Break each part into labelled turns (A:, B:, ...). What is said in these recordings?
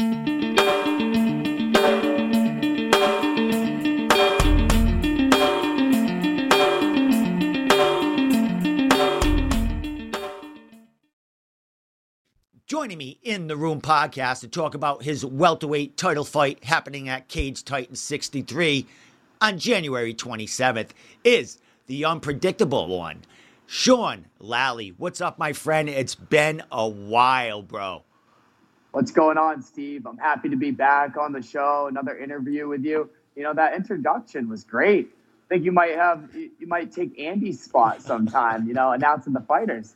A: Joining me in the room podcast to talk about his welterweight title fight happening at Cage Titan 63 on January 27th is the unpredictable one, Sean Lally. What's up, my friend? It's been a while, bro.
B: What's going on, Steve? I'm happy to be back on the show. Another interview with you. You know, that introduction was great. I think you might have, you might take Andy's spot sometime, you know, announcing the fighters.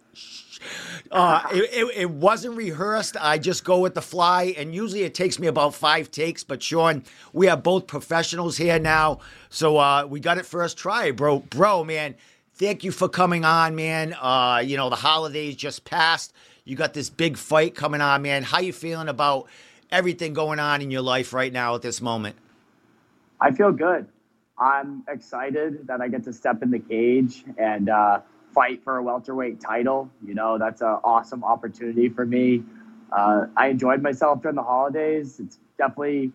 A: Uh, it, it, it, wasn't rehearsed. I just go with the fly, and usually it takes me about five takes. But Sean, we are both professionals here now, so uh, we got it first try, bro. Bro, man, thank you for coming on, man. Uh, you know the holidays just passed. You got this big fight coming on, man. How you feeling about everything going on in your life right now at this moment?
B: I feel good. I'm excited that I get to step in the cage and uh, fight for a welterweight title. You know, that's an awesome opportunity for me. Uh, I enjoyed myself during the holidays. It's definitely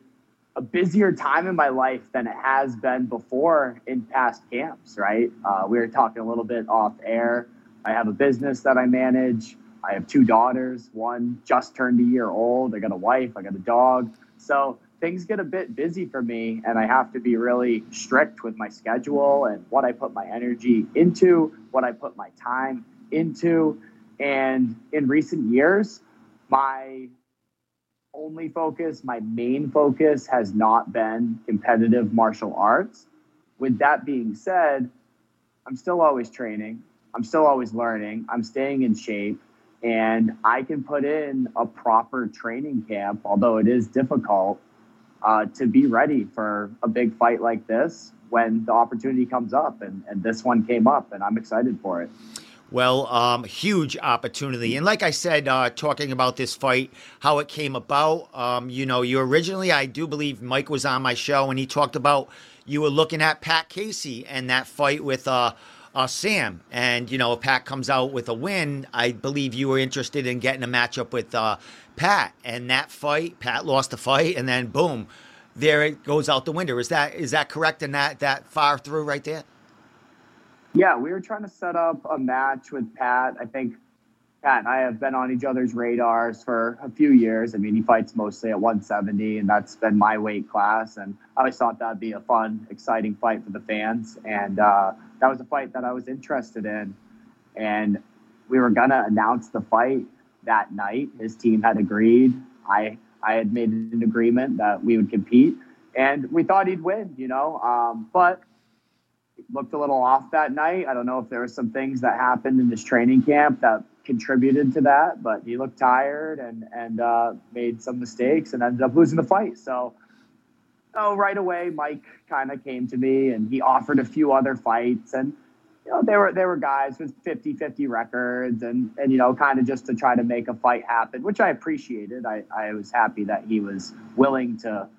B: a busier time in my life than it has been before in past camps, right? Uh, we were talking a little bit off air. I have a business that I manage. I have two daughters. One just turned a year old. I got a wife. I got a dog. So things get a bit busy for me and I have to be really strict with my schedule and what I put my energy into, what I put my time into. And in recent years, my only focus, my main focus has not been competitive martial arts. With that being said, I'm still always training. I'm still always learning. I'm staying in shape and I can put in a proper training camp, although it is difficult uh, to be ready for a big fight like this when the opportunity comes up. And, and this one came up, and I'm excited for it.
A: Well, um, huge opportunity. And like I said, uh, talking about this fight, how it came about, um, you know, you originally, I do believe Mike was on my show and he talked about you were looking at Pat Casey and that fight with uh, uh, Sam. And, you know, Pat comes out with a win. I believe you were interested in getting a matchup with uh, Pat, and that fight, Pat lost the fight, and then boom, there it goes out the window. Is that is that correct? And that that far through right there?
B: Yeah, we were trying to set up a match with Pat. I think Pat and I have been on each other's radars for a few years. I mean, he fights mostly at 170, and that's been my weight class. And I always thought that'd be a fun, exciting fight for the fans. And uh, that was a fight that I was interested in. And we were gonna announce the fight that night. His team had agreed. I I had made an agreement that we would compete, and we thought he'd win. You know, um, but looked a little off that night. I don't know if there were some things that happened in his training camp that contributed to that, but he looked tired and and uh, made some mistakes and ended up losing the fight. So. Oh, right away, Mike kind of came to me and he offered a few other fights. And you know, there were there were guys with 50-50 records and and you know, kind of just to try to make a fight happen, which I appreciated. I, I was happy that he was willing to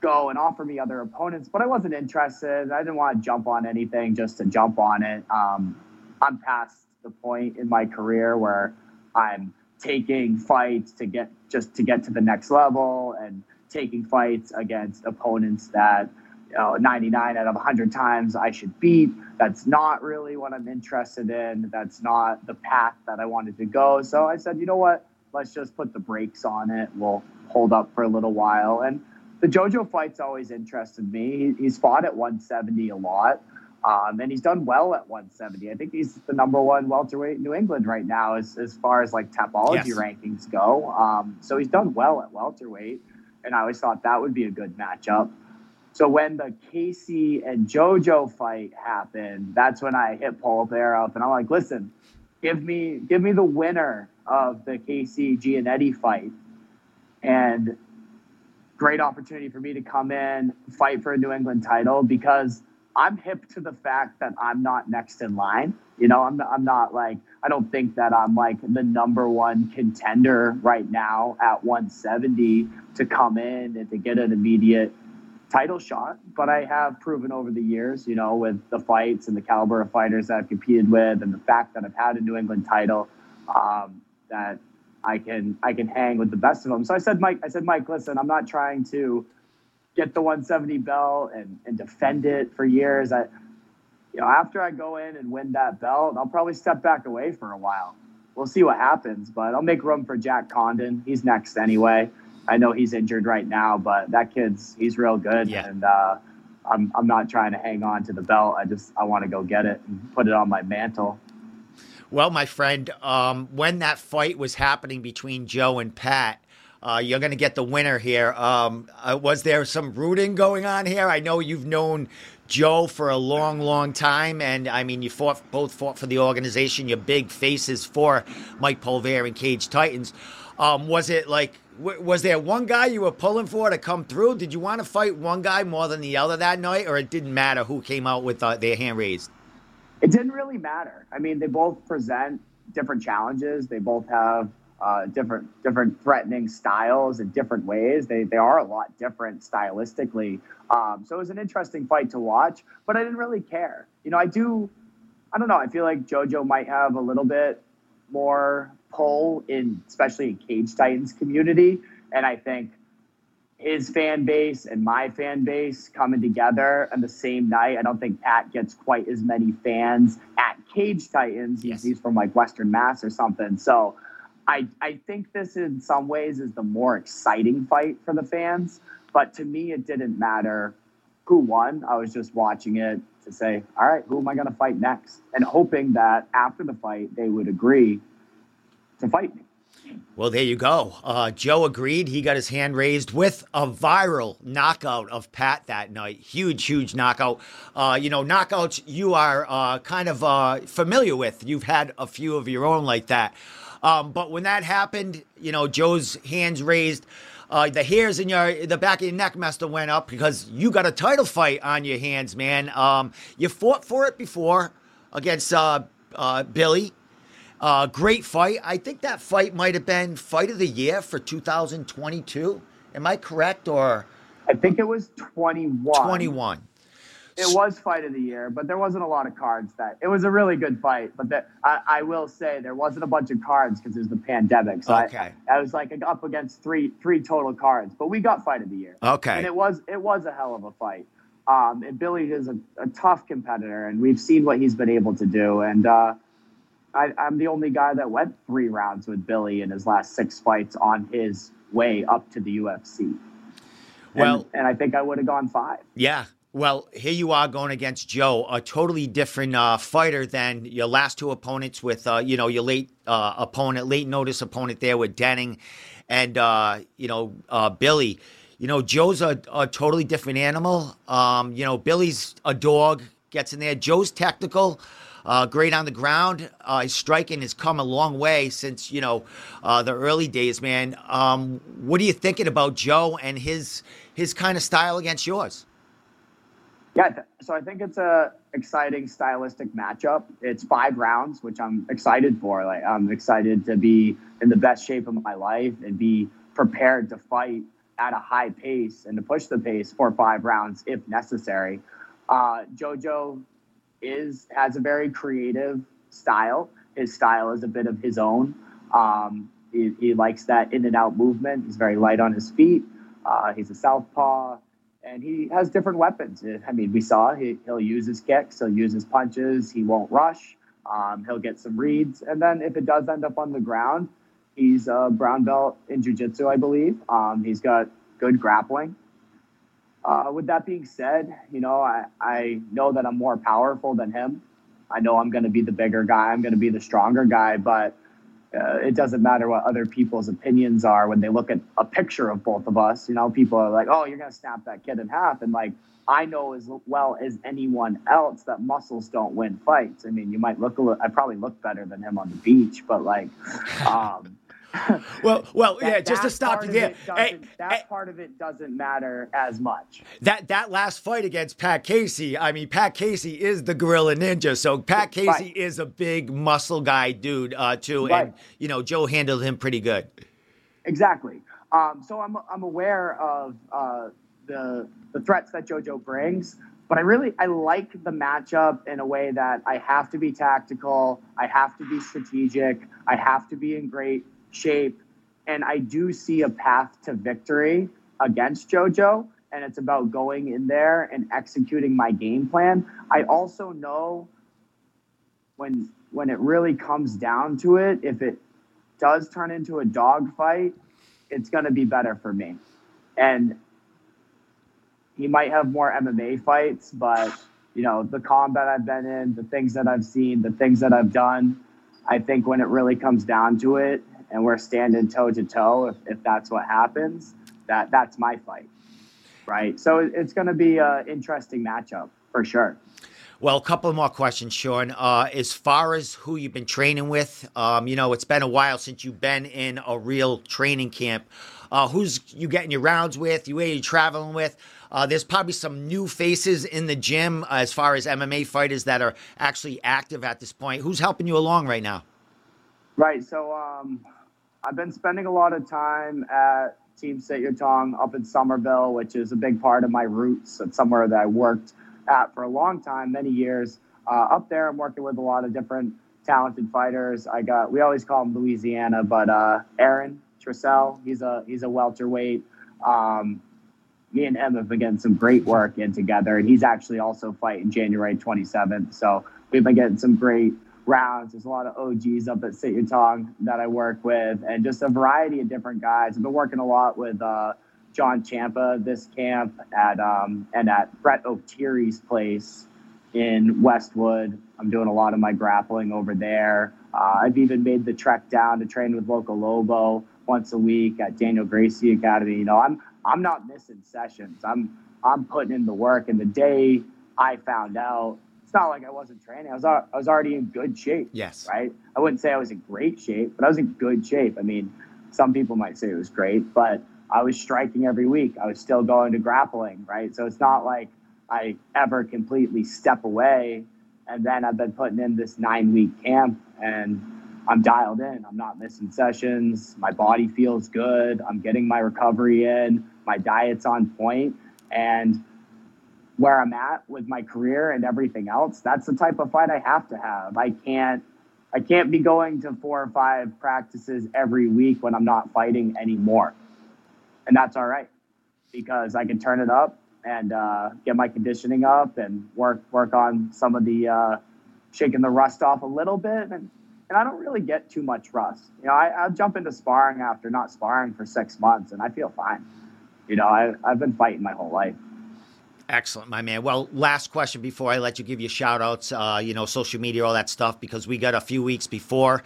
B: go and offer me other opponents, but I wasn't interested. I didn't want to jump on anything just to jump on it. Um, I'm past the point in my career where I'm taking fights to get just to get to the next level and taking fights against opponents that you know, 99 out of 100 times I should beat. That's not really what I'm interested in. That's not the path that I wanted to go. So I said, you know what? Let's just put the brakes on it. We'll hold up for a little while. And the JoJo fight's always interested me. He's fought at 170 a lot. Um, and he's done well at 170. I think he's the number one welterweight in New England right now, as, as far as like Tapology yes. rankings go. Um, so he's done well at welterweight, and I always thought that would be a good matchup. So when the Casey and JoJo fight happened, that's when I hit Paul Bear up, and I'm like, listen, give me give me the winner of the Casey Giannetti fight, and great opportunity for me to come in, fight for a New England title because I'm hip to the fact that I'm not next in line. You know, I'm I'm not like I don't think that I'm like the number one contender right now at 170 to come in and to get an immediate title shot, but I have proven over the years, you know, with the fights and the caliber of fighters that I've competed with and the fact that I've had a New England title, um, that I can I can hang with the best of them. So I said, Mike, I said, Mike, listen, I'm not trying to get the 170 belt and, and defend it for years. I, you know, after I go in and win that belt, I'll probably step back away for a while. We'll see what happens, but I'll make room for Jack Condon. He's next anyway. I know he's injured right now, but that kid's he's real good,
A: Yeah.
B: and uh, I'm I'm not trying to hang on to the belt. I just I want to go get it and put it on my mantle.
A: Well, my friend, um, when that fight was happening between Joe and Pat, uh, you're going to get the winner here. Um, uh, was there some rooting going on here? I know you've known Joe for a long, long time, and I mean, you fought both fought for the organization. You're big faces for Mike Polver and Cage Titans. Um, was it like? w- Was there one guy you were pulling for to come through? Did you want to fight one guy more than the other that night, or it didn't matter who came out with uh, their hand raised?
B: It didn't really matter. I mean, they both present different challenges. They both have uh, different different threatening styles in different ways. They they are a lot different stylistically. Um, so it was an interesting fight to watch, but I didn't really care. You know, I do. I don't know. I feel like JoJo might have a little bit more pull in, especially in Cage Titans community, and I think his fan base and my fan base coming together on the same night. I don't think Pat gets quite as many fans at Cage Titans.
A: Yes.
B: he's from like Western Mass or something. So I I think this in some ways is the more exciting fight for the fans. But to me, it didn't matter who won. I was just watching it to say, all right, who am I going to fight next? And hoping that after the fight, they would agree to fight me.
A: Well, there you go. Uh, Joe agreed. He got his hand raised with a viral knockout of Pat that night. Huge, huge knockout. Uh, you know, knockouts you are uh, kind of uh, familiar with. You've had a few of your own like that. Um, but when that happened, you know, Joe's hands raised. Uh, the hairs in your the back of your neck must have went up because you got a title fight on your hands, man. Um, you fought for it before against uh, uh, Billy. Uh, great fight. I think that fight might have been fight of the year for 2022. Am I correct or
B: I think it was 21.
A: 21?
B: It was fight of the year, but there wasn't a lot of cards that. It was a really good fight, but that I, I will say there wasn't a bunch of cards because there's the pandemic. So
A: Okay.
B: I, I was like up against three three total cards, but we got fight of the year.
A: Okay.
B: and it was it was a hell of a fight. Um, and Billy is a, a tough competitor, and we've seen what he's been able to do. And uh, I, I'm the only guy that went three rounds with Billy in his last six fights on his way up to the UFC. And-
A: Well-
B: and I think I would have gone five.
A: Yeah. Well, here you are going against Joe, a totally different uh, fighter than your last two opponents with, uh, you know, your late uh, opponent, late notice opponent there with Denning and, uh, you know, uh, Billy. You know, Joe's a, a totally different animal. Um, you know, Billy's a dog, gets in there. Joe's technical. Uh, great on the ground. Uh, his striking has come a long way since you know uh, the early days, man. Um, what are you thinking about Joe and his his kind of style against yours?
B: Yeah, so I think it's a exciting stylistic matchup. It's five rounds, which I'm excited for. Like I'm excited to be in the best shape of my life and be prepared to fight at a high pace and to push the pace for five rounds if necessary. Uh, Jojo is has a very creative style. His style is a bit of his own. Um, he, he likes that in and out movement. He's very light on his feet. Uh, he's a southpaw and he has different weapons. I mean, we saw he, he'll use his kicks, he'll use his punches, he won't rush, um, he'll get some reads, and then if it does end up on the ground, he's a brown belt in jiu-jitsu, I believe. Um, he's got good grappling. Uh, with that being said, you know, I, I know that I'm more powerful than him. I know I'm going to be the bigger guy. I'm going to be the stronger guy, but uh, it doesn't matter what other people's opinions are when they look at a picture of both of us. You know, people are like, "Oh, you're gonna snap that kid in half," and like I know as well as anyone else that muscles don't win fights. I mean, you might look a little. I probably look better than him on the beach, but like, um,
A: Well, well,
B: that-
A: yeah. Just to stop you there, hey,
B: that
A: hey,
B: part of it doesn't matter as much.
A: that that last fight against Pat Casey. I mean, Pat Casey is the Gorilla Ninja, so Pat Casey
B: Right.
A: is a big muscle guy, dude, uh, too.
B: Right.
A: And you know, Joe handled him pretty good.
B: Exactly. Um, so I'm, I'm aware of uh, the the threats that JoJo brings, but I really I like the matchup in a way that I have to be tactical, I have to be strategic, I have to be in great shape, and I do see a path to victory against JoJo. And it's about going in there and executing my game plan. I also know when when it really comes down to it, if it does turn into a dogfight, it's going to be better for me. And he might have more MMA fights, but you know the combat I've been in, the things that I've seen, the things that I've done. I think when it really comes down to it, and we're standing toe to toe, if if that's what happens, that that's my fight, right? So it's going to be an interesting matchup for sure.
A: Well, a couple more questions, Sean. Uh, as far as who you've been training with, um, you know, it's been a while since you've been in a real training camp. Uh, who's you getting your rounds with? You you traveling with? Uh, there's probably some new faces in the gym as far as MMA fighters that are actually active at this point. Who's helping you along right now?
B: Right. So um, I've been spending a lot of time at Team Sityodtong up in Somerville, which is a big part of my roots. It's somewhere that I worked at for a long time, many years. Uh, up there, I'm working with a lot of different talented fighters. I got we always call him Louisiana, but uh, Aaron Tressel, he's a he's a welterweight. Um, me and him have been getting some great work in together, and he's actually also fighting January 27th. So we've been getting some great rounds. There's a lot of OGs up at Sityodtong that I work with, and just a variety of different guys. I've been working a lot with uh, John Champa this camp at um, and at Brett O'Teary's place in Westwood. I'm doing a lot of my grappling over there. Uh, I've even made the trek down to train with Loco Lobo once a week at Daniel Gracie Academy. You know, I'm I'm not missing sessions. I'm I'm putting in the work. And the day I found out, not like I wasn't training. I was I was already in good shape.
A: Yes.
B: Right. I wouldn't say I was in great shape, but I was in good shape. I mean, some people might say it was great, but I was striking every week. I was still going to grappling. Right. So it's not like I ever completely step away. And then I've been putting in this nine week camp and I'm dialed in. I'm not missing sessions. My body feels good. I'm getting my recovery in. My diet's on point. And where I'm at with my career and everything else, that's the type of fight I have to have. I can't I can't be going to four or five practices every week when I'm not fighting anymore. And that's all right because I can turn it up and uh, get my conditioning up and work work on some of the uh, shaking the rust off a little bit and and I don't really get too much rust. You know, I, I'll jump into sparring after not sparring for six months, and I feel fine. You know, I, I've been fighting my whole life.
A: Excellent, my man. Well, last question before I let you give you shout outs, uh, you know, social media, all that stuff, because we got a few weeks before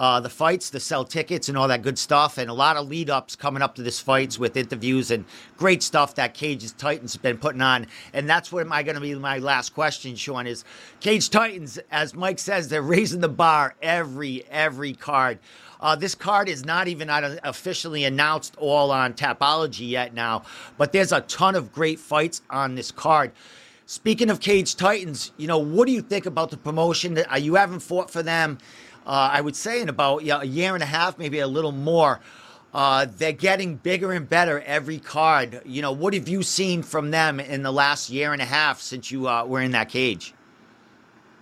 A: uh, the fights the sell tickets and all that good stuff, and a lot of lead ups coming up to this fights with interviews and great stuff that Cage's Titans have been putting on. And that's what I going to be my last question, Sean, is Cage Titans, as Mike says, they're raising the bar every, every card. Uh, this card is not even officially announced all on Tapology yet now, but there's a ton of great fights on this card. Speaking of Cage Titans, you know, what do you think about the promotion? Uh, you haven't fought for them, uh, I would say, in about a year and a half, maybe a little more. Uh, they're getting bigger and better every card. You know, what have you seen from them in the last year and a half since you uh, were in that cage?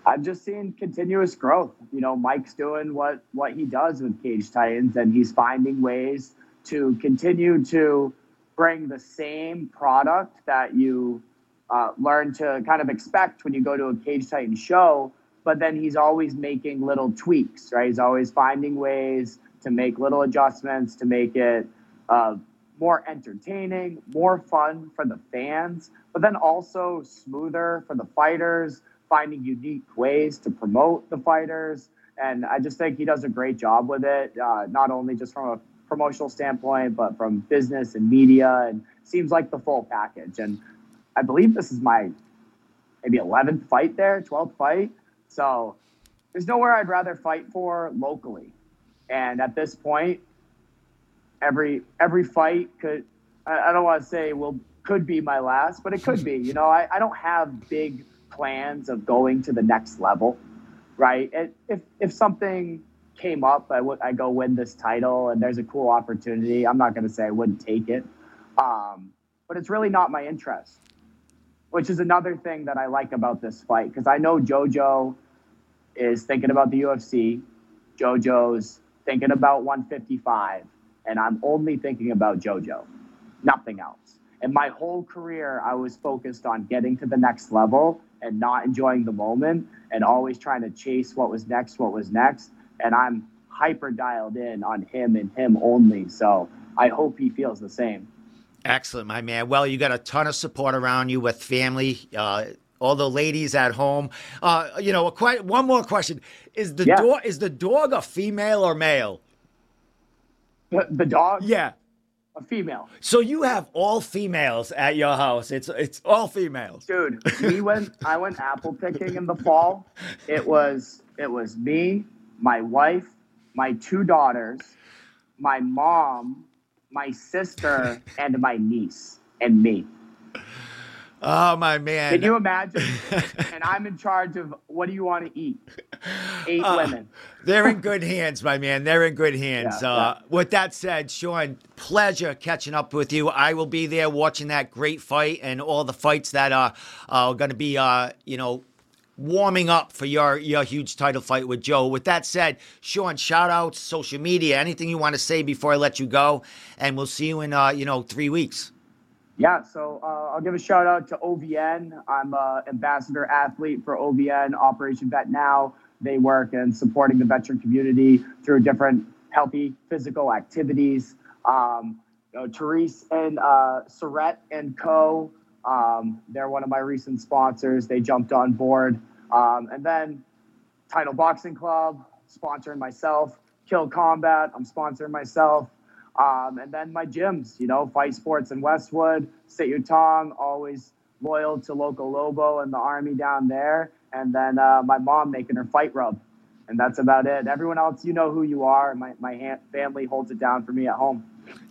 B: I've just seen continuous growth. You know, Mike's doing what what he does with Cage Titans, and he's finding ways to continue to bring the same product that you uh, learn to kind of expect when you go to a Cage Titan show. But then he's always making little tweaks, right? He's always finding ways to make little adjustments to make it uh, more entertaining, more fun for the fans, but then also smoother for the fighters finding unique ways to promote the fighters. And I just think he does a great job with it, uh, not only just from a promotional standpoint, but from business and media, and seems like the full package. And I believe this is my maybe 11th fight there, 12th fight. So there's nowhere I'd rather fight for locally. And at this point, every every fight could I, I don't want to say will could be my last, but it could be. You know, I, I don't have big plans of going to the next level, right? if if something came up, I would I go win this title, and there's a cool opportunity. I'm not going to say I wouldn't take it, um, but it's really not my interest. Which is another thing that I like about this fight because I know JoJo is thinking about the UFC. JoJo's thinking about 155, and I'm only thinking about JoJo, nothing else. And my whole career, I was focused on getting to the next level and not enjoying the moment and always trying to chase what was next, what was next. And I'm hyper dialed in on him and him only. So I hope he feels the same.
A: Excellent, my man. Well, you got a ton of support around you with family. Uh, all the ladies at home. Uh, you know, quite, one more question: Is the
B: Yeah.
A: dog is the dog a female or male?
B: The, the dog,
A: Yeah.
B: a female.
A: So you have all females at your house. It's it's all females.
B: Dude, we went I went apple picking in the fall. It was it was me, my wife, my two daughters, my mom, my sister, and my niece, and me.
A: Oh my man.
B: Can you imagine? and I'm in charge of what do you want to eat? Eight
A: Uh,
B: women.
A: They're in good hands, my man. They're in good hands.
B: Yeah,
A: uh, With that said, Sean, pleasure catching up with you. I will be there watching that great fight and all the fights that are, are going to be, uh, you know, warming up for your your huge title fight with Joe. With that said, Sean, shout outs, social media, anything you want to say before I let you go, and we'll see you in uh, you know three weeks.
B: Yeah, so uh, I'll give a shout out to OVN. I'm a ambassador athlete for OVN Operation Vet Now. They work in supporting the veteran community through different healthy physical activities. Um, you know, Therese and uh, and Co. Um, they're one of my recent sponsors. They jumped on board, um, and then Title Boxing Club sponsoring myself. Kill Combat, I'm sponsoring myself. Um, and then my gyms, you know, Fight Sports in Westwood, Sityodtong, always loyal to Loco Lobo and the Army down there. And then uh, my mom making her fight rub. And that's about it. Everyone else, you know who you are. My, my ha- family holds it down for me at home.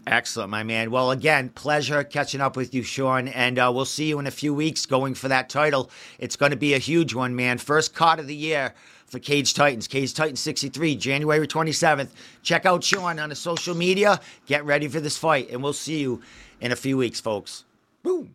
A: Excellent, my man. Well, again, pleasure catching up with you, Sean, and uh, we'll see you in a few weeks going for that title. It's going to be a huge one, man. First card of the year for Cage Titans, Cage Titans 63, January 27th. Check out Sean on the social media. Get ready for this fight, and we'll see you in a few weeks, folks. Boom.